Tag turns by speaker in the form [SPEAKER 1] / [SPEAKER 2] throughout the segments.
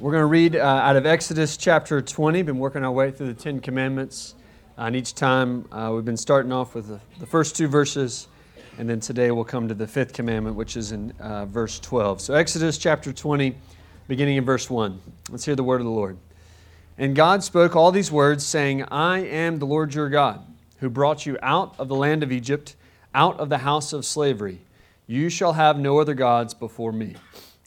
[SPEAKER 1] We're going to read uh, out of Exodus chapter 20. Been working our way through the Ten Commandments. Uh, and each time uh, we've been starting off with the, the, first two verses, and then today we'll come to the fifth commandment, which is in uh, verse 12. So, Exodus chapter 20, beginning in verse 1. Let's hear the word of the Lord. And God spoke all these words, saying, I am the Lord your God, who brought you out of the land of Egypt, out of the house of slavery. You shall have no other gods before me.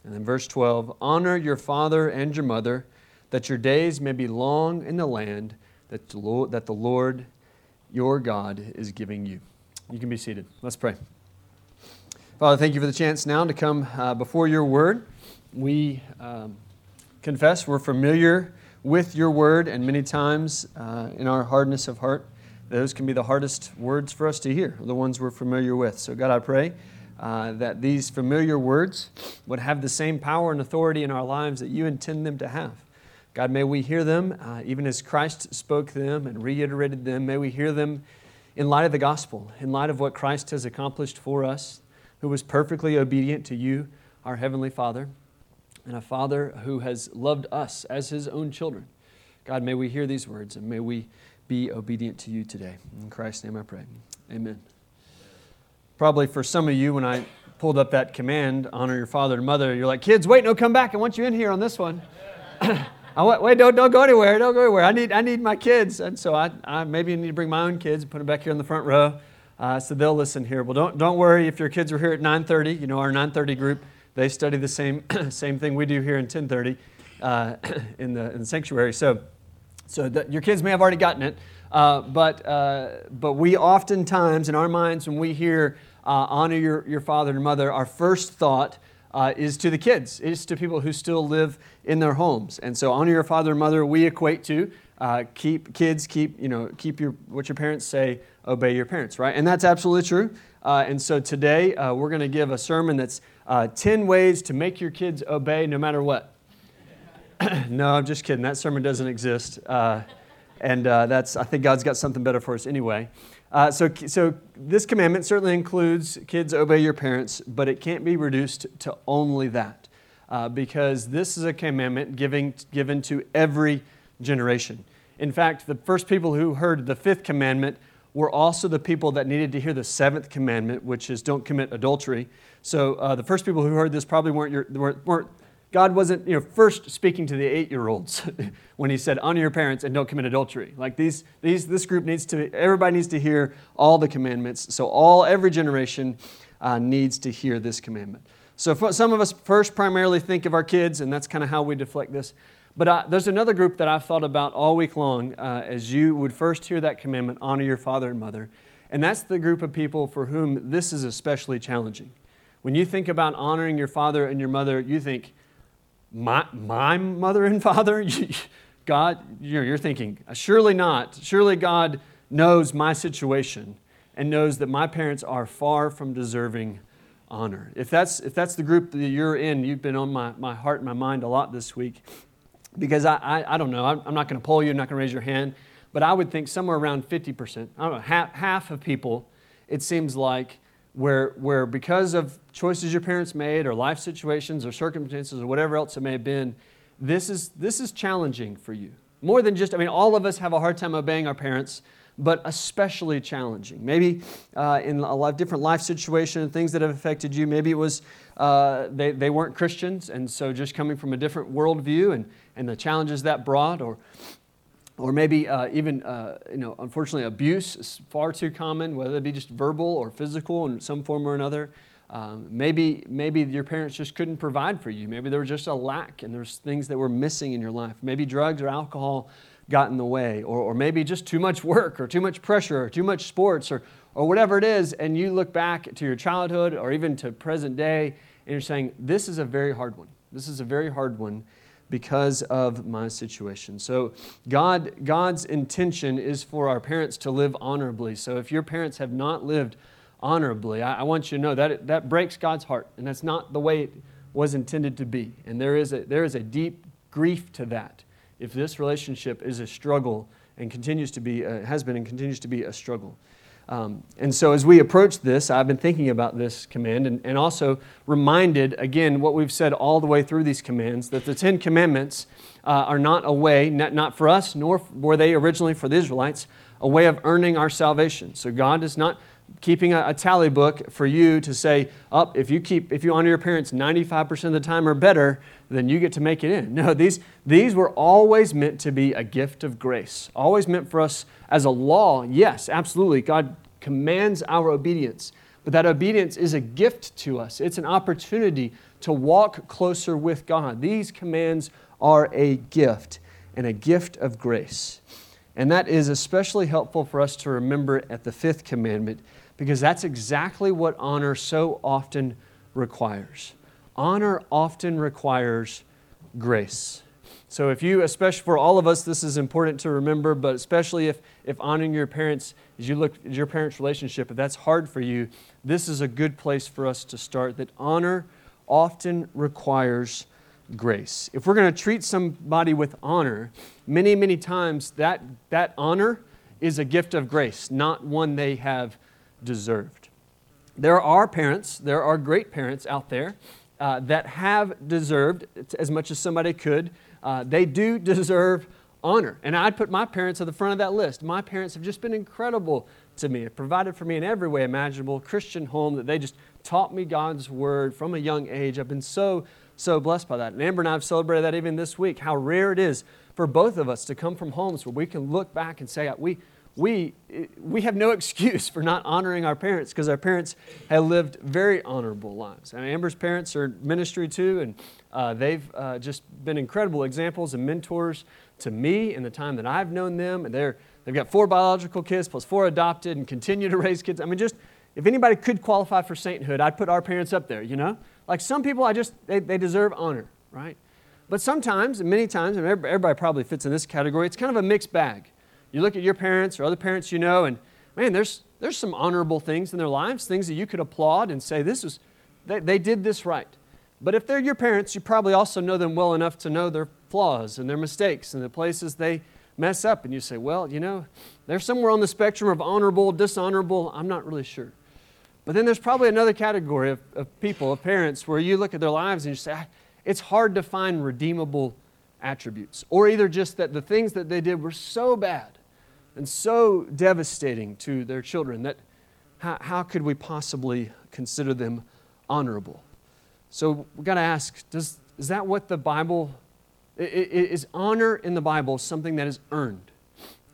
[SPEAKER 1] And then verse 12 Honor your father and your mother, that your days may be long in the land that the Lord, your God is giving you. You can be seated. Let's pray. Father, thank you for the chance now to come uh, before your word. We um, confess we're familiar with your word, and many times uh, in our hardness of heart, those can be the hardest words for us to hear, the ones we're familiar with. So, God, I pray uh, that these familiar words would have the same power and authority in our lives that you intend them to have. God, may we hear them uh, even as Christ spoke them and reiterated them. May we hear them in light of the gospel, in light of what Christ has accomplished for us, who was perfectly obedient to you, our Heavenly Father, and a Father who has loved us as His own children. God, may we hear these words and may we be obedient to you today. In Christ's name I pray. Amen. Probably for some of you, when I pulled up that command, honor your father and mother, you're like, kids, wait, no, come back. I want you in here on this one. I want, wait, don't, don't go anywhere. Don't go anywhere. I need, I need my kids. And so I, I maybe need to bring my own kids and put them back here in the front row uh, so they'll listen here. Well, don't, don't worry if your kids are here at 9.30. You know, our 9.30 group, they study the same, same thing we do here in 10.30 uh, in, the, in the sanctuary. So, so the, your kids may have already gotten it. Uh, but, uh, but we oftentimes, in our minds, when we hear uh, honor your, your father and mother, our first thought uh, is to the kids, is to people who still live in their homes. And so, honor your father and mother, we equate to uh, keep kids, keep, you know, keep your, what your parents say, obey your parents, right? And that's absolutely true. Uh, and so today we're going to give a sermon that's 10 ways to make your kids obey no matter what. no, I'm just kidding. That sermon doesn't exist. And uh, that's, I think God's got something better for us anyway. Uh, so, so this commandment certainly includes kids obey your parents, but it can't be reduced to only that. Uh, because this is a commandment giving, given to every generation. In fact, the first people who heard the fifth commandment were also the people that needed to hear the seventh commandment, which is don't commit adultery. So uh, the first people who heard this probably weren't, your, weren't, weren't God wasn't, you know, first speaking to the eight-year-olds when he said, honor your parents and don't commit adultery. Like these, these, this group needs to, everybody needs to hear all the commandments. So all, every generation uh, needs to hear this commandment. So some of us first primarily think of our kids, and that's kind of how we deflect this. But uh, there's another group that I've thought about all week long uh, as you would first hear that commandment, honor your father and mother. And that's the group of people for whom this is especially challenging. When you think about honoring your father and your mother, you think, my, my mother and father? God, you're thinking, surely not. Surely God knows my situation and knows that my parents are far from deserving honor. If that's, if that's the group that you're in, you've been on my, my heart and my mind a lot this week because I, I, I don't know, I'm, I'm not going to poll you, I'm not going to raise your hand, but I would think somewhere around 50%, I don't know, half, half of people, it seems like, where, where because of choices your parents made or life situations or circumstances or whatever else it may have been, this is, this is challenging for you. More than just, I mean, all of us have a hard time obeying our parents, but especially challenging. Maybe uh, in a lot of different life situations, and things that have affected you. Maybe it was uh, they, they weren't Christians, and so just coming from a different worldview and, and the challenges that brought, or or maybe uh, even, uh, you know, unfortunately, abuse is far too common, whether it be just verbal or physical in some form or another. Um, maybe, maybe your parents just couldn't provide for you. Maybe there was just a lack and there's things that were missing in your life. Maybe drugs or alcohol got in the way, or, or maybe just too much work or too much pressure or too much sports or, or whatever it is. And you look back to your childhood or even to present day and you're saying, This is a very hard one. This is a very hard one because of my situation. So God, God's intention is for our parents to live honorably. So if your parents have not lived honorably, I, I want you to know that that breaks God's heart, and that's not the way it was intended to be. And there is a, there is a deep grief to that if this relationship is a struggle and continues to be, has been and continues to be a struggle. Um, and so, as we approach this, I've been thinking about this command and, and also reminded again what we've said all the way through these commands that the Ten Commandments uh, are not a way, not, not for us, nor were they originally for the Israelites, a way of earning our salvation. So, God does not keeping a, a tally book for you to say, up, oh, if you keep, if you honor your parents 95% of the time or better, then you get to make it in. No, these, these were always meant to be a gift of grace, always meant for us as a law. Yes, absolutely. God commands our obedience, but that obedience is a gift to us. It's an opportunity to walk closer with God. These commands are a gift and a gift of grace. And that is especially helpful for us to remember at the fifth commandment because that's exactly what honor so often requires. Honor often requires grace. So, if you, especially for all of us, this is important to remember, but especially if, if honoring your parents, as you look at your parents' relationship, if that's hard for you, this is a good place for us to start. That honor often requires grace. If we're going to treat somebody with honor, many, many times that, that honor is a gift of grace, not one they have deserved. There are parents, there are great parents out there uh, that have deserved as much as somebody could. Uh, they do deserve honor. And I'd put my parents at the front of that list. My parents have just been incredible to me, have provided for me in every way imaginable, Christian home that they just taught me God's word from a young age. I've been so, so blessed by that. And Amber and I have celebrated that even this week, how rare it is for both of us to come from homes where we can look back and say, we, we, we have no excuse for not honoring our parents because our parents have lived very honorable lives. And Amber's parents are ministry too, and uh, they've uh, just been incredible examples and mentors to me in the time that I've known them. And they're, they've got four biological kids plus four adopted and continue to raise kids. I mean, just if anybody could qualify for sainthood, I'd put our parents up there, you know? Like some people, I just, they, they deserve honor, right? But sometimes, and many times, and everybody probably fits in this category, it's kind of a mixed bag. You look at your parents or other parents you know, and man, there's, there's some honorable things in their lives, things that you could applaud and say, this is, they, they did this right. But if they're your parents, you probably also know them well enough to know their flaws and their mistakes and the places they mess up. And you say, well, you know, they're somewhere on the spectrum of honorable, dishonorable. I'm not really sure. But then there's probably another category of, of people, of parents, where you look at their lives and you say, ah, it's hard to find redeemable attributes. Or either just that the things that they did were so bad and so devastating to their children that how, how could we possibly consider them honorable? So we've got to ask does, is that what the Bible is honor in the Bible something that is earned?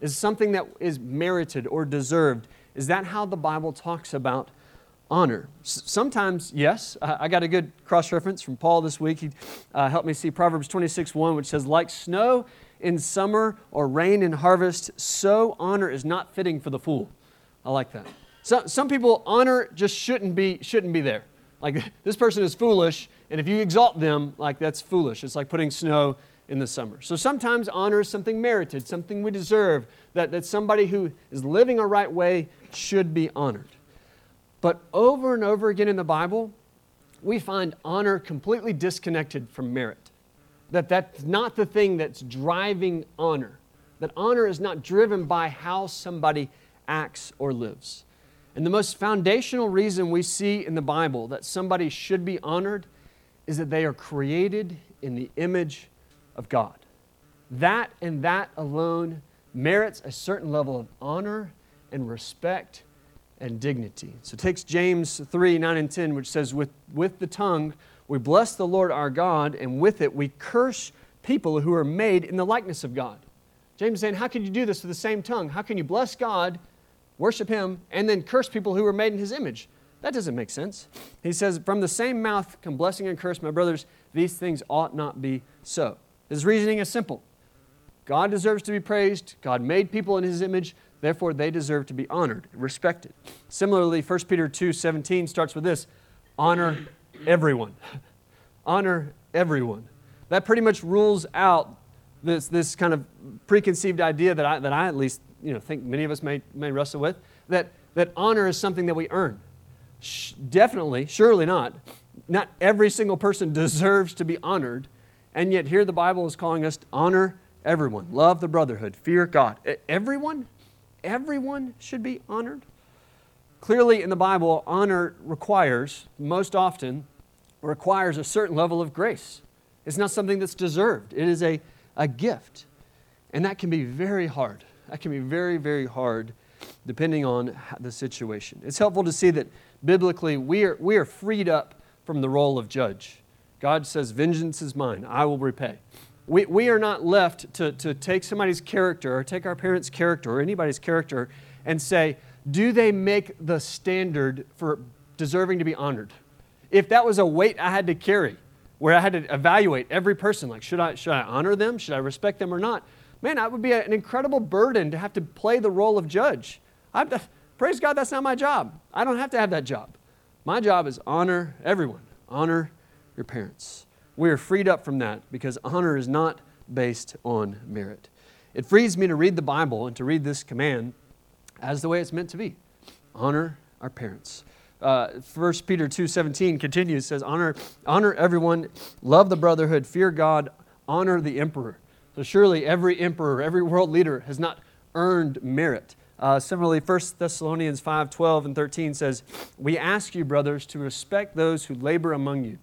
[SPEAKER 1] Is something that is merited or deserved? Is that how the Bible talks about honor? sometimes, yes. I got a good cross reference from Paul this week. He uh, helped me see Proverbs 26 1, which says, Like snow in summer or rain in harvest, so honor is not fitting for the fool. I like that. So, some people, honor just shouldn't be, shouldn't be there. Like, this person is foolish, and if you exalt them, like, that's foolish. It's like putting snow in the summer. So sometimes honor is something merited, something we deserve, that, that somebody who is living a right way should be honored. But over and over again in the Bible, we find honor completely disconnected from merit that that's not the thing that's driving honor. That honor is not driven by how somebody acts or lives. And the most foundational reason we see in the Bible that somebody should be honored is that they are created in the image of God. That and that alone merits a certain level of honor and respect and dignity. So it takes James 3 9 and 10, which says, With, with the tongue we bless the Lord our God, and with it we curse people who are made in the likeness of God. James is saying, How can you do this with the same tongue? How can you bless God, worship Him, and then curse people who are made in His image? That doesn't make sense. He says, From the same mouth come blessing and curse, my brothers. These things ought not be so. His reasoning is simple God deserves to be praised. God made people in His image. Therefore, they deserve to be honored, respected. Similarly, 1 Peter 2 17 starts with this honor everyone. Honor everyone. That pretty much rules out this, this kind of preconceived idea that I, that I at least you know, think many of us may, may wrestle with that, that honor is something that we earn. Sh- definitely, surely not. Not every single person deserves to be honored. And yet, here the Bible is calling us to honor everyone, love the brotherhood, fear God. Everyone? Everyone should be honored. Clearly in the Bible, honor requires, most often, requires a certain level of grace. It's not something that's deserved, it is a, a gift. And that can be very hard. That can be very, very hard depending on the situation. It's helpful to see that biblically we are, we are freed up from the role of judge. God says, Vengeance is mine, I will repay. We, we are not left to, to take somebody's character or take our parents' character or anybody's character and say, Do they make the standard for deserving to be honored? If that was a weight I had to carry, where I had to evaluate every person, like, should I, should I honor them? Should I respect them or not? Man, that would be an incredible burden to have to play the role of judge. I praise God, that's not my job. I don't have to have that job. My job is honor everyone, honor your parents. We are freed up from that because honor is not based on merit. It frees me to read the Bible and to read this command as the way it's meant to be honor our parents. Uh, 1 Peter 2.17 continues, says, honor, honor everyone, love the brotherhood, fear God, honor the emperor. So surely every emperor, every world leader has not earned merit. Uh, similarly, 1 Thessalonians 5 12 and 13 says, We ask you, brothers, to respect those who labor among you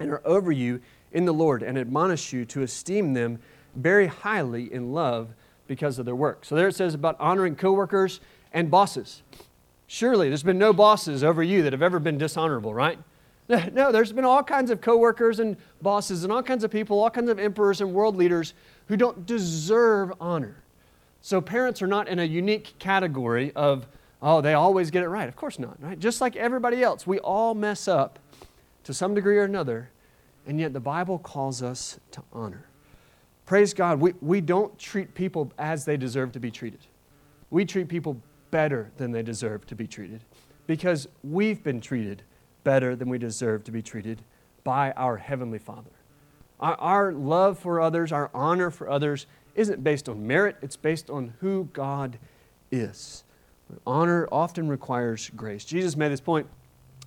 [SPEAKER 1] and are over you in the Lord, and admonish you to esteem them very highly in love because of their work. So there it says about honoring coworkers and bosses. Surely there's been no bosses over you that have ever been dishonorable, right? No, there's been all kinds of coworkers and bosses and all kinds of people, all kinds of emperors and world leaders who don't deserve honor. So parents are not in a unique category of, oh, they always get it right. Of course not, right? Just like everybody else, we all mess up to some degree or another, and yet the Bible calls us to honor. Praise God, we, we don't treat people as they deserve to be treated. We treat people better than they deserve to be treated because we've been treated better than we deserve to be treated by our Heavenly Father. Our, our love for others, our honor for others, isn't based on merit, it's based on who God is. Honor often requires grace. Jesus made this point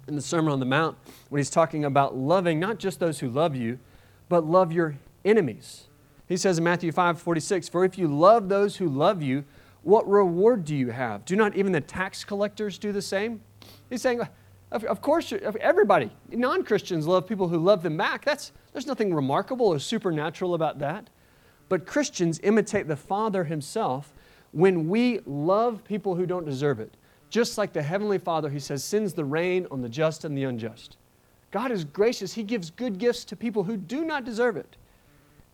[SPEAKER 1] in the Sermon on the Mount when he's talking about loving not just those who love you, but love your enemies. He says in Matthew 5 46, For if you love those who love you, what reward do you have? Do not even the tax collectors do the same? He's saying, of, course, everybody, non Christians love people who love them back. That's, there's nothing remarkable or supernatural about that. But Christians imitate the Father Himself when we love people who don't deserve it. Just like the Heavenly Father, He says, sends the rain on the just and the unjust. God is gracious. He gives good gifts to people who do not deserve it.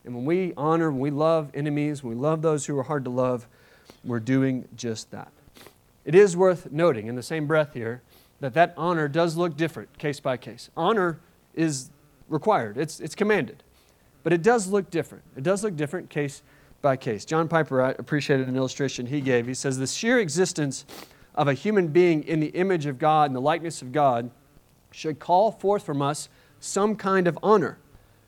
[SPEAKER 1] And when we honor, when we love enemies, when we love those who are hard to love, we're doing just that. It is worth noting in the same breath here that that honor does look different case by case. Honor is required, it's, it's commanded, but it does look different. It does look different case by case. John Piper I appreciated an illustration he gave. He says, The sheer existence of a human being in the image of God and the likeness of God should call forth from us some kind of honor.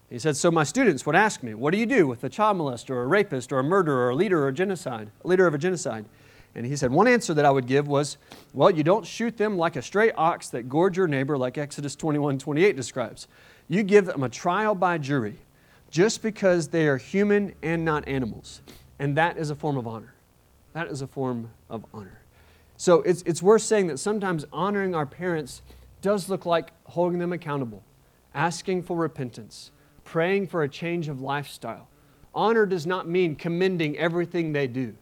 [SPEAKER 1] He said, So my students would ask me, What do you do with a child molester or a rapist or a murderer or a leader or a genocide, a leader of a genocide? And he said, One answer that I would give was, Well, you don't shoot them like a stray ox that gored your neighbor, like Exodus 21 28 describes. You give them a trial by jury just because they are human and not animals. And that is a form of honor. That is a form of honor. So it's, it's worth saying that sometimes honoring our parents does look like holding them accountable, asking for repentance, praying for a change of lifestyle. Honor does not mean commending everything they do,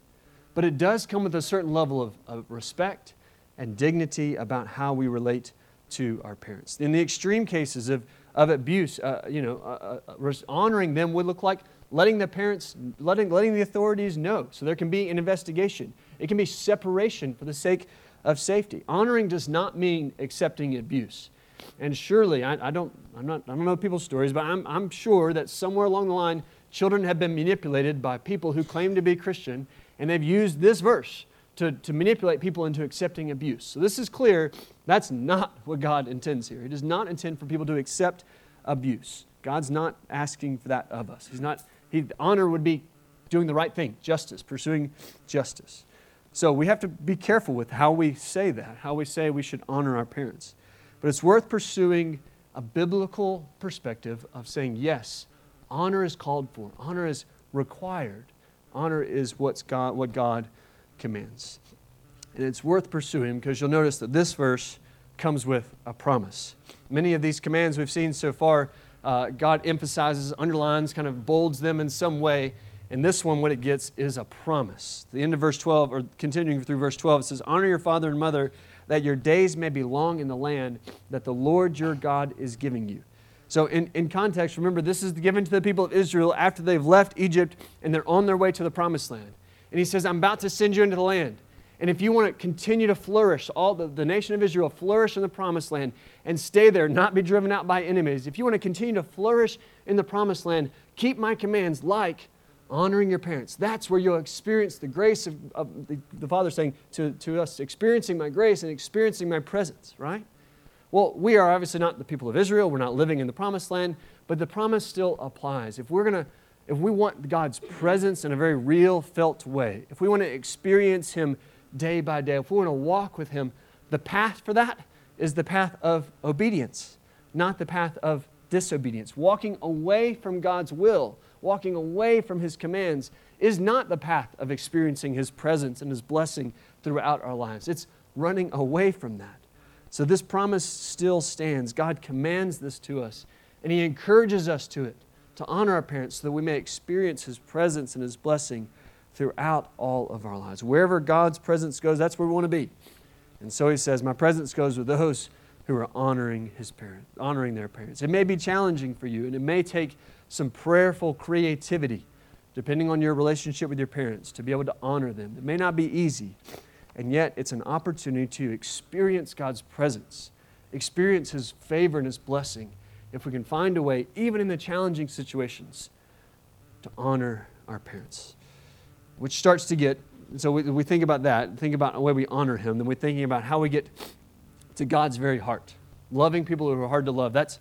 [SPEAKER 1] but it does come with a certain level of, of respect and dignity about how we relate to our parents. In the extreme cases of, of abuse, uh, you know, uh, uh, honoring them would look like letting the parents, letting, letting the authorities know so there can be an investigation. It can be separation for the sake of safety. Honoring does not mean accepting abuse. And surely, I, I, don't, I'm not, I don't know people's stories, but I'm, I'm sure that somewhere along the line, children have been manipulated by people who claim to be Christian, and they've used this verse to, to manipulate people into accepting abuse. So this is clear. That's not what God intends here. He does not intend for people to accept abuse. God's not asking for that of us. He's not, he, honor would be doing the right thing, justice, pursuing justice. So we have to be careful with how we say that, how we say we should honor our parents. But it's worth pursuing a biblical perspective of saying, yes, honor is called for, honor is required, honor is what's God, what God commands. And it's worth pursuing because you'll notice that this verse comes with a promise. Many of these commands we've seen so far, uh, God emphasizes, underlines, kind of bolds them in some way. And this one, what it gets is a promise. The end of verse 12, or continuing through verse 12, it says, Honor your father and mother, that your days may be long in the land that the Lord your God is giving you. So, in, in context, remember, this is given to the people of Israel after they've left Egypt and they're on their way to the promised land. And he says, I'm about to send you into the land. And if you want to continue to flourish, all the, the nation of Israel flourish in the promised land and stay there, not be driven out by enemies, if you want to continue to flourish in the promised land, keep my commands like honoring your parents. That's where you'll experience the grace of, of the, the Father saying to, to us, experiencing my grace and experiencing my presence, right? Well, we are obviously not the people of Israel. We're not living in the promised land, but the promise still applies. If we're going to if we want God's presence in a very real, felt way, if we want to experience Him day by day, if we want to walk with Him, the path for that is the path of obedience, not the path of disobedience. Walking away from God's will, walking away from His commands, is not the path of experiencing His presence and His blessing throughout our lives. It's running away from that. So this promise still stands. God commands this to us, and He encourages us to it, to honor our parents so that we may experience His presence and His blessing throughout all of our lives. Wherever God's presence goes, that's where we want to be. And so he says, My presence goes with those who are honoring his parents, honoring their parents. It may be challenging for you, and it may take some prayerful creativity, depending on your relationship with your parents, to be able to honor them. It may not be easy, and yet it's an opportunity to experience God's presence, experience his favor and his blessing, if we can find a way, even in the challenging situations, to honor our parents which starts to get, so we, we think about that, think about the way we honor Him, then we're thinking about how we get to God's very heart. Loving people who are hard to love. That's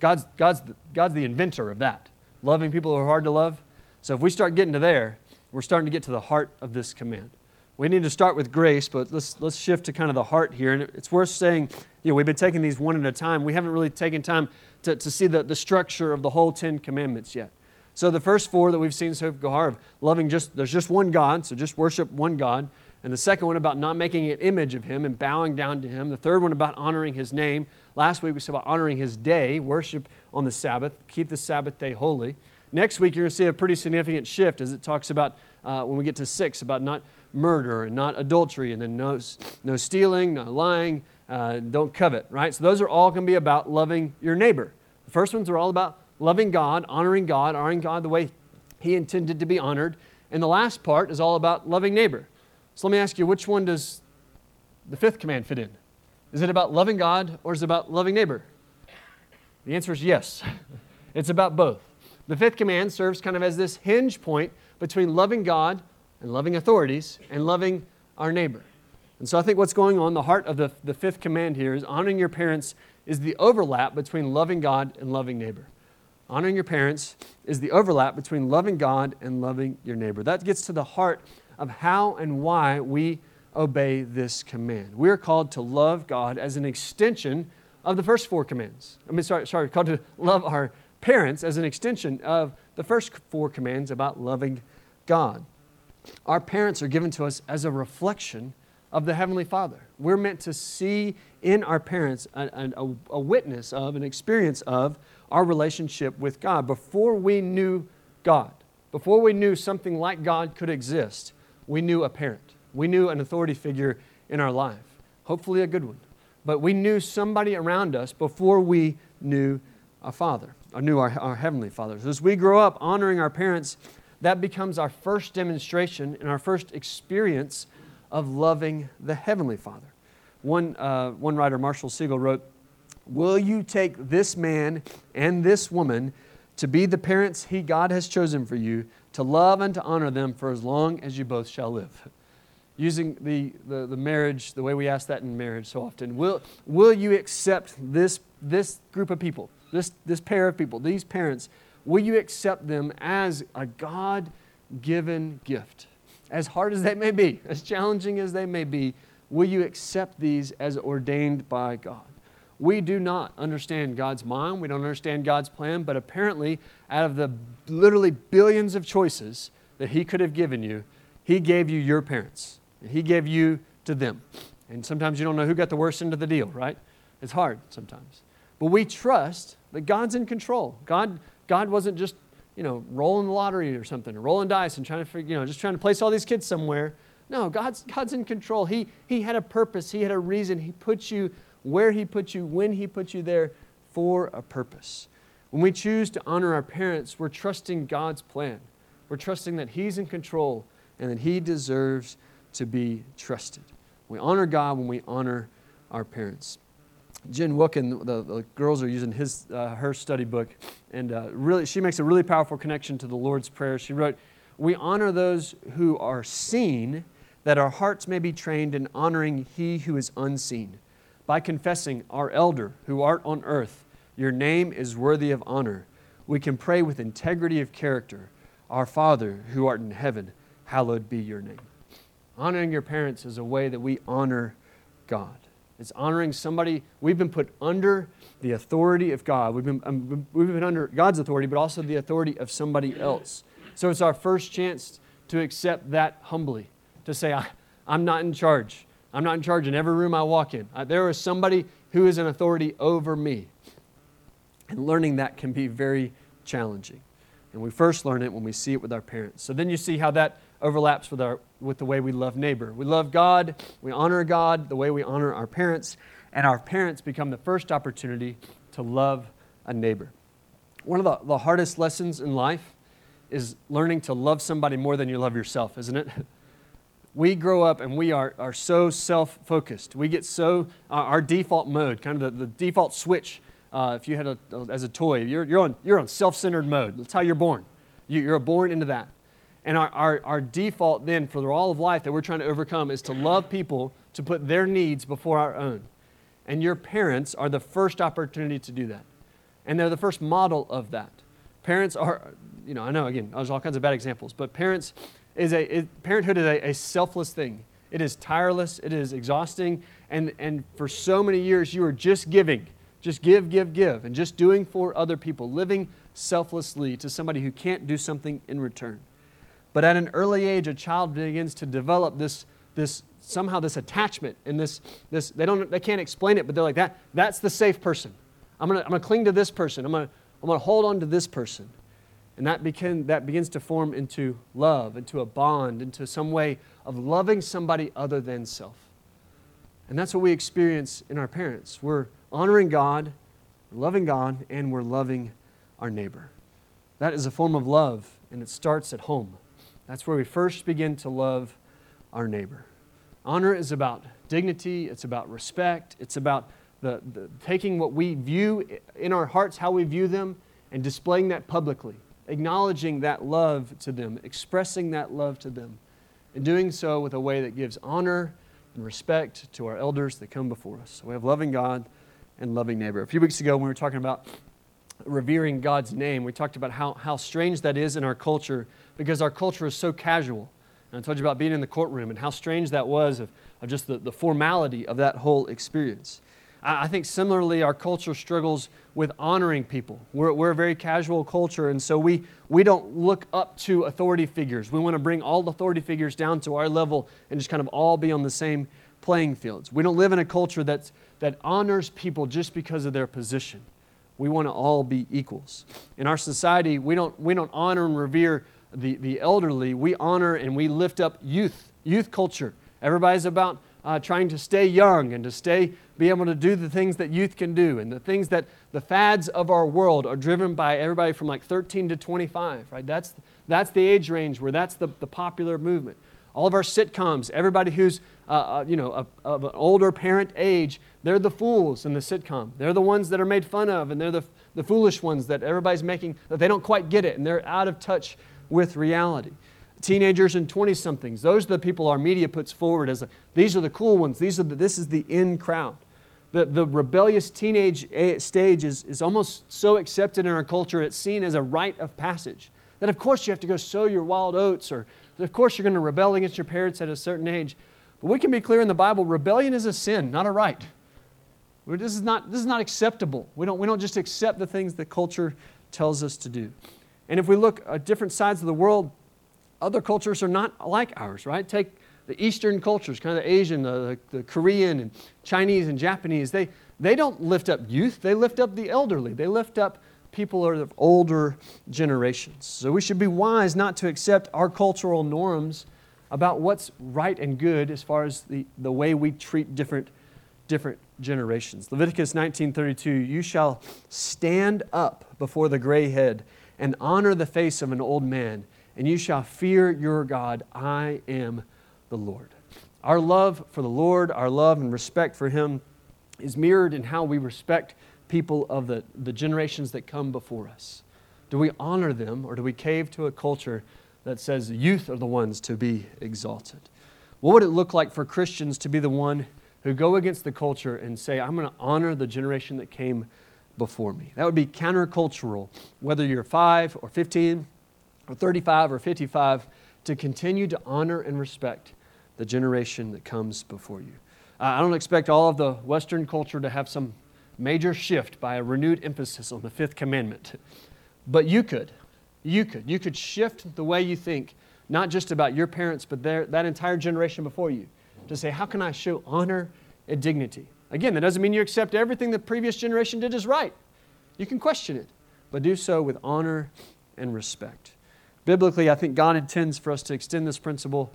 [SPEAKER 1] God's, God's, God's the inventor of that. Loving people who are hard to love. So if we start getting to there, we're starting to get to the heart of this command. We need to start with grace, but let's, let's shift to kind of the heart here. And it's worth saying, you know, we've been taking these one at a time. We haven't really taken time to, to see the, the structure of the whole Ten Commandments yet. So the first four that we've seen so far of loving just, there's just one God, so just worship one God. And the second one about not making an image of him and bowing down to him. The third one about honoring his name. Last week we said about honoring his day, worship on the Sabbath, keep the Sabbath day holy. Next week you're going to see a pretty significant shift as it talks about, uh, when we get to six, about not murder and not adultery, and then no, no stealing, no lying, uh, don't covet, right? So those are all going to be about loving your neighbor. The first ones are all about loving God, honoring God, honoring God the way He intended to be honored. And the last part is all about loving neighbor. So let me ask you, which one does the fifth command fit in? Is it about loving God or is it about loving neighbor? The answer is yes. It's about both. The fifth command serves kind of as this hinge point between loving God and loving authorities and loving our neighbor. And so I think what's going on, the heart of the, the fifth command here is honoring your parents is the overlap between loving God and loving neighbor honoring your parents is the overlap between loving God and loving your neighbor. That gets to the heart of how and why we obey this command. We are called to love God as an extension of the first four commands. I mean, sorry, sorry, called to love our parents as an extension of the first four commands about loving God. Our parents are given to us as a reflection of the Heavenly Father. We're meant to see in our parents a, a, a witness of, an experience of our relationship with God. Before we knew God, before we knew something like God could exist, we knew a parent. We knew an authority figure in our life, hopefully a good one. But we knew somebody around us before we knew a father, or knew our, our heavenly fathers. As we grow up honoring our parents, that becomes our first demonstration and our first experience of loving the heavenly father. One, uh, one writer, Marshall Segal, wrote, Will you take this man and this woman to be the parents he, God has chosen for you, to love and to honor them for as long as you both shall live? Using the, the, the marriage, the way we ask that in marriage so often. Will, will you accept this, this group of people, this, this pair of people, these parents? Will you accept them as a God given gift? As hard as they may be, as challenging as they may be, will you accept these as ordained by God? We do not understand God's mind. We don't understand God's plan. But apparently, out of the literally billions of choices that He could have given you, He gave you your parents. He gave you to them. And sometimes you don't know who got the worst end of the deal, right? It's hard sometimes. But we trust that God's in control. God, God wasn't just, you know, rolling the lottery or something, or rolling dice and trying to figure, you know, just trying to place all these kids somewhere. No, God's, God's in control. He, he had a purpose, He had a reason. He put you where He put you, when He put you there for a purpose. When we choose to honor our parents, we're trusting God's plan. We're trusting that He's in control and that He deserves to be trusted. We honor God when we honor our parents. Jen Wilkin, the, the girls are using his, uh, her study book, and uh, really, she makes a really powerful connection to the Lord's Prayer. She wrote, We honor those who are seen, that our hearts may be trained in honoring He who is unseen. By confessing, Our elder, who art on earth, your name is worthy of honor. We can pray with integrity of character, Our Father, who art in heaven, hallowed be your name. Honoring your parents is a way that we honor God. It's honoring somebody. We've been put under the authority of God. We've been, um, we've been under God's authority, but also the authority of somebody else. So it's our first chance to accept that humbly, to say, I, am not in charge. I'm not in charge in every room I walk in. Uh, there is somebody who is an authority over me. And learning that can be very challenging. And we first learn it when we see it with our parents. So then you see how that overlaps with, our, with the way we love neighbor. We love God, we honor God the way we honor our parents, and our parents become the first opportunity to love a neighbor. One of the, the hardest lessons in life is learning to love somebody more than you love yourself, isn't it? We grow up and we are, are so self focused. We get so, uh, our default mode, kind of the, the default switch, uh, if you had a, as a toy, you're, you're on, you're on self centered mode. That's how you're born. You, you're born into that. And our, our, our default then for all of life that we're trying to overcome is to love people, to put their needs before our own. And your parents are the first opportunity to do that. And they're the first model of that. Parents are, you know, I know, again, there's all kinds of bad examples, but parents is a, it, parenthood is a, a selfless thing. It is tireless, it is exhausting, and, and for so many years you are just giving, just give, give, give, and just doing for other people, living selflessly to somebody who can't do something in return. But at an early age, a child begins to develop this, this somehow this attachment and this, this they, don't, they can't explain it, but they're like, that, that's the safe person. I'm to I'm gonna cling to this person. I'm to I'm gonna hold on to this person. And that, begin, that begins to form into love, into a bond, into some way of loving somebody other than self. And that's what we experience in our parents. We're honoring God, we're loving God, and we're loving our neighbor. That is a form of love, and it starts at home. That's where we first begin to love our neighbor. Honor is about dignity, it's about respect, it's about the, the, taking what we view in our hearts, how we view them, and displaying that publicly, acknowledging that love to them, expressing that love to them, and doing so with a way that gives honor and respect to our elders that come before us. So we have loving God and loving neighbor. A few weeks ago, when we were talking about revering God's name, we talked about how, how strange that is in our culture because our culture is so casual. And I told you about being in the courtroom and how strange that was of, of just the, the formality of that whole experience. I, think similarly, our culture struggles with honoring people. We're, we're a very casual culture, and so we, we don't look up to authority figures. We want to bring all authority figures down to our level and just kind of all be on the same playing fields. We don't live in a culture that's, that honors people just because of their position. We want to all be equals. In our society, we don't, we don't honor and revere the, the elderly, we honor and we lift up youth, youth culture. Everybody's about uh, trying to stay young and to stay, be able to do the things that youth can do and the things that the fads of our world are driven by everybody from like 13 to 25, right? That's, that's the age range where that's the, the popular movement. All of our sitcoms, everybody who's uh, uh, you know, a, of an older parent age, they're the fools in the sitcom. They're the ones that are made fun of, and they're the, the foolish ones that everybody's making, that they don't quite get it, and they're out of touch with reality. Teenagers and 20 somethings, those are the people our media puts forward as a, these are the cool ones, these are the, this is the in crowd. The, the rebellious teenage eh, stage is, is almost so accepted in our culture, it's seen as a rite of passage. That, of course, you have to go sow your wild oats, or of course, you're going to rebel against your parents at a certain age. But we can be clear in the Bible rebellion is a sin, not a right. This is not, this is not acceptable. We don't, we don't just accept the things that culture tells us to do. And if we look at different sides of the world, other cultures are not like ours, right? Take the Eastern cultures, kind of the Asian, the, the, Korean, and Chinese and Japanese, they, they don't lift up youth, they lift up the elderly. They lift up people of older generations. So we should be wise not to accept our cultural norms about what's right and good as far as the, the way we treat different, different generations. Leviticus 19:32, you shall stand up before the gray head and honor the face of an old man, and you shall fear your God. I am the Lord. Our love for the Lord, our love and respect for him is mirrored in how we respect people of the, the generations that come before us. Do we honor them or do we cave to a culture that says youth are the ones to be exalted? What would it look like for Christians to be the one who go against the culture and say, I'm going to honor the generation that came before me? That would be countercultural, whether you're 5 or 15 or 35 or 55, to continue to honor and respect the generation that comes before you. I don't expect all of the Western culture to have some major shift by a renewed emphasis on the fifth commandment, but you could. You could. You could shift the way you think, not just about your parents, but their, that entire generation before you, to say, how can I show honor and dignity? Again, that doesn't mean you accept everything the previous generation did as right. You can question it, but do so with honor and respect. Biblically, I think God intends for us to extend this principle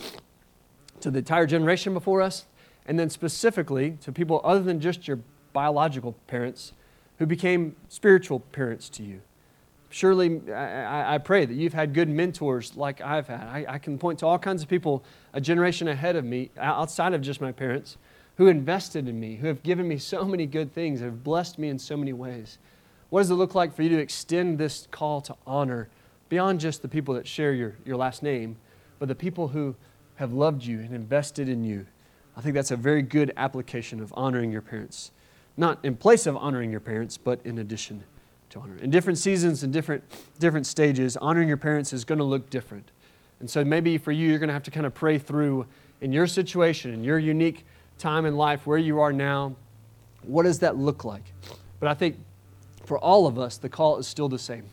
[SPEAKER 1] to the entire generation before us, and then specifically to people other than just your biological parents who became spiritual parents to you. Surely, I, I, pray that you've had good mentors like I've had. I, I can point to all kinds of people a generation ahead of me, outside of just my parents, who invested in me, who have given me so many good things, have blessed me in so many ways. What does it look like for you to extend this call to honor beyond just the people that share your, your last name, but the people who have loved you and invested in you? I think that's a very good application of honoring your parents. Not in place of honoring your parents, but in addition to honor. In different seasons and different, different stages, honoring your parents is going to look different. And so maybe for you, you're going to have to kind of pray through in your situation, in your unique time in life, where you are now, what does that look like? But I think for all of us, the call is still the same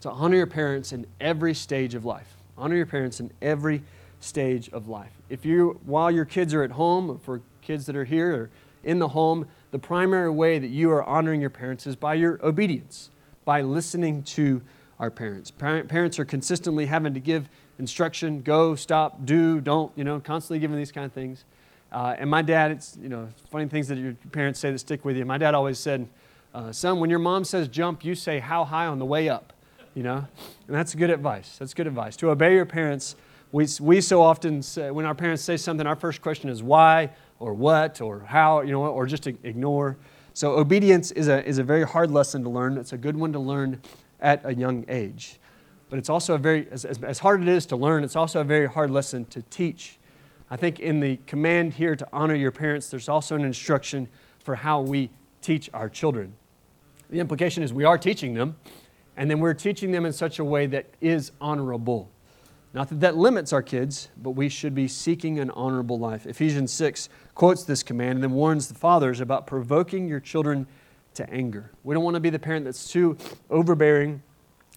[SPEAKER 1] to honor your parents in every stage of life. Honor your parents in every stage of life. If you, while your kids are at home, for kids that are here or in the home, the primary way that you are honoring your parents is by your obedience, by listening to our parents. Parents are consistently having to give instruction go, stop, do, don't, you know, constantly giving these kind of things. Uh, and my dad, it's, you know, funny things that your parents say that stick with you. My dad always said, uh, son, when your mom says jump, you say how high on the way up, you know? And that's good advice. That's good advice. To obey your parents we, we so often say, when our parents say something, our first question is why or what or how, you know, or just ignore. So obedience is a, is a very hard lesson to learn. It's a good one to learn at a young age. But it's also a very, as, as, as hard it is to learn, it's also a very hard lesson to teach. I think in the command here to honor your parents, there's also an instruction for how we teach our children. The implication is we are teaching them, and then we're teaching them in such a way that is honorable. Not that that limits our kids, but we should be seeking an honorable life. Ephesians 6 quotes this command and then warns the fathers about provoking your children to anger. We don't want to be the parent that's too overbearing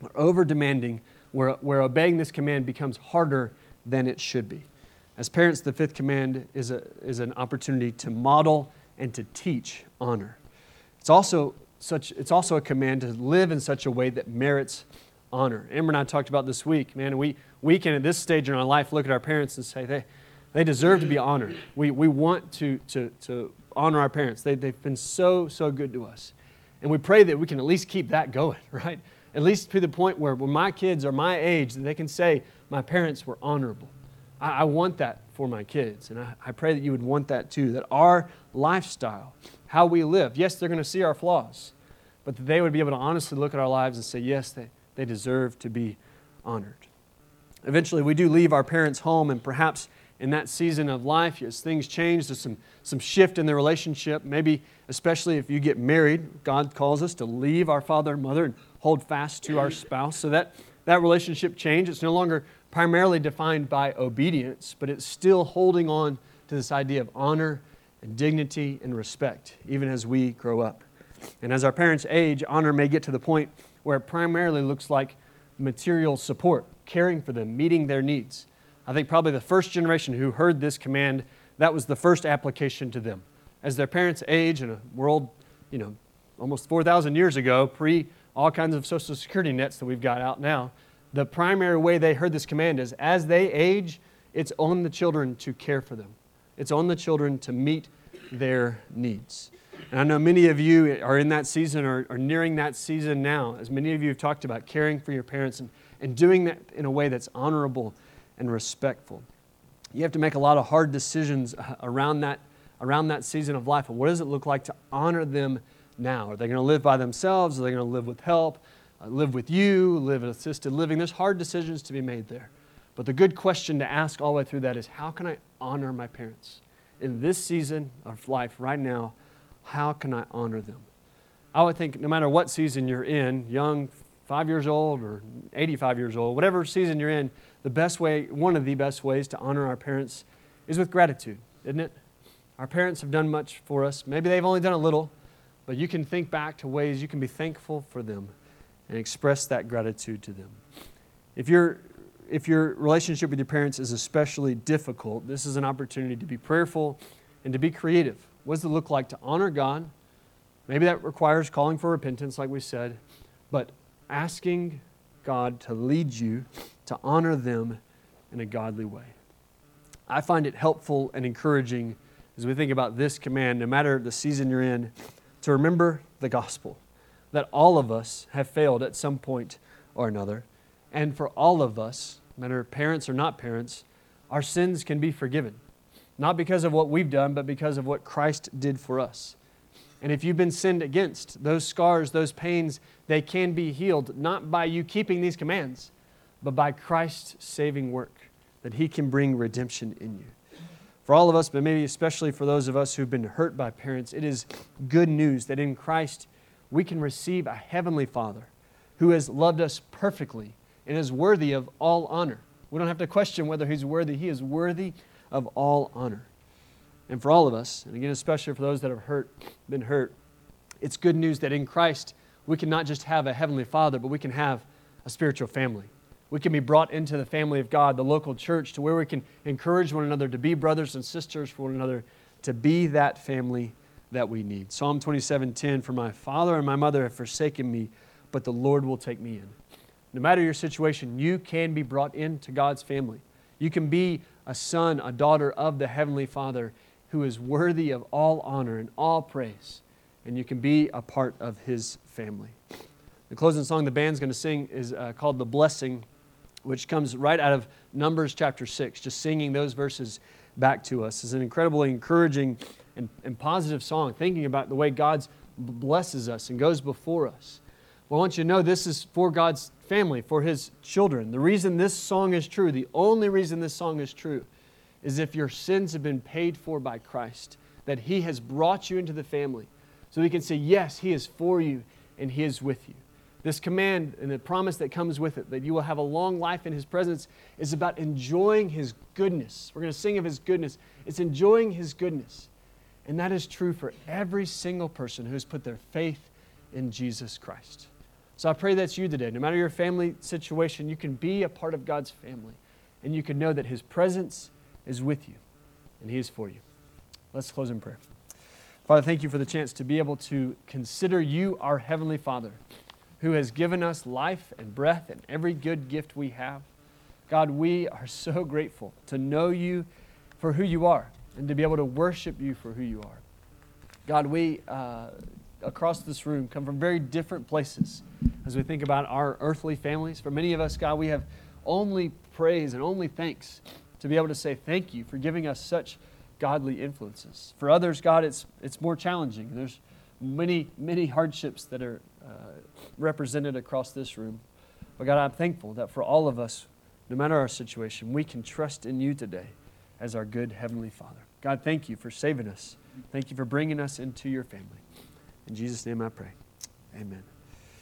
[SPEAKER 1] or over demanding, where, where obeying this command becomes harder than it should be. As parents, the fifth command is, a, is an opportunity to model and to teach honor. It's also, such, it's also a command to live in such a way that merits honor. Amber and I talked about this week, man. We, we can, at this stage in our life, look at our parents and say, they, they deserve to be honored. We, we want to, to, to honor our parents. They, they've been so, so good to us. And we pray that we can at least keep that going, right? At least to the point where when my kids are my age, they can say, my parents were honorable. I, I want that for my kids. And I, I pray that you would want that too, that our lifestyle, how we live, yes, they're going to see our flaws, but that they would be able to honestly look at our lives and say, yes, they, they deserve to be honored. Eventually, we do leave our parents' home, and perhaps in that season of life, as things change, there's some, some shift in the relationship. Maybe, especially if you get married, God calls us to leave our father and mother and hold fast to our spouse. So that, that relationship change. It's no longer primarily defined by obedience, but it's still holding on to this idea of honor and dignity and respect, even as we grow up. And as our parents age, honor may get to the point where it primarily looks like material support caring for them, meeting their needs. I think probably the first generation who heard this command, that was the first application to them. As their parents age in a world, you know, almost 4,000 years ago, pre all kinds of social security nets that we've got out now, the primary way they heard this command is as they age, it's on the children to care for them. It's on the children to meet their needs. And I know many of you are in that season or, or nearing that season now, as many of you have talked about caring for your parents and, and doing that in a way that's honorable and respectful. You have to make a lot of hard decisions uh, around that, around that season of life. And what does it look like to honor them now? Are they going to live by themselves? Are they going to live with help? Live with you? Live in assisted living? There's hard decisions to be made there. But the good question to ask all the way through that is how can I honor my parents? In this season of life, right now, how can I honor them? I would think no matter what season you're in, young, five years old, or 85 years old, whatever season you're in, the best way, one of the best ways to honor our parents is with gratitude, isn't it? Our parents have done much for us. Maybe they've only done a little, but you can think back to ways you can be thankful for them and express that gratitude to them. If, you if your relationship with your parents is especially difficult, this is an opportunity to be prayerful and to be creative. What does it look like to honor God? Maybe that requires calling for repentance, like we said, but asking God to lead you to honor them in a godly way. I find it helpful and encouraging as we think about this command, no matter the season you're in, to remember the gospel that all of us have failed at some point or another. And for all of us, whether parents or not parents, our sins can be forgiven. Not because of what we've done, but because of what Christ did for us. And if you've been sinned against, those scars, those pains, they can be healed, not by you keeping these commands, but by Christ's saving work, that He can bring redemption in you. For all of us, but maybe especially for those of us who've been hurt by parents, it is good news that in Christ we can receive a heavenly Father who has loved us perfectly and is worthy of all honor. We don't have to question whether He's worthy, He is worthy of all honor. And for all of us, and again, especially for those that have hurt, been hurt, it's good news that in Christ we can not just have a heavenly Father, but we can have a spiritual family. We can be brought into the family of God, the local church, to where we can encourage one another to be brothers and sisters for one another, to be that family that we need. Psalm 27:10 For my father and my mother have forsaken me, but the Lord will take me in. No matter your situation, you can be brought into God's family. You can be a son, a daughter of the Heavenly Father who is worthy of all honor and all praise. And you can be a part of His family. The closing song the band's going to sing is uh, called The Blessing, which comes right out of Numbers chapter 6. Just singing those verses back to us is an incredibly encouraging and, and positive song, thinking about the way God blesses us and goes before us. Well, I want you to know this is for God's family, for His children. The reason this song is true, the only reason this song is true, is if your sins have been paid for by Christ, that He has brought you into the family. So we can say, Yes, He is for you and He is with you. This command and the promise that comes with it, that you will have a long life in His presence, is about enjoying His goodness. We're going to sing of His goodness. It's enjoying His goodness. And that is true for every single person who has put their faith in Jesus Christ. So I pray that's you today. No matter your family situation, you can be a part of God's family and you can know that His presence is with you and He is for you. Let's close in prayer. Father, thank you for the chance to be able to consider you our Heavenly Father who has given us life and breath and every good gift we have. God, we are so grateful to know you for who you are and to be able to worship you for who you are. God, we, uh, across this room, come from very different places as we think about our earthly families. For many of us, God, we have only praise and only thanks to be able to say thank you for giving us such godly influences. For others, God, it's, it's more challenging. There's many, many hardships that are uh, represented across this room. But God, I'm thankful that for all of us, no matter our situation, we can trust in you today as our good Heavenly Father. God, thank you for saving us. Thank you for bringing us into your family. In Jesus' name I pray. Amen.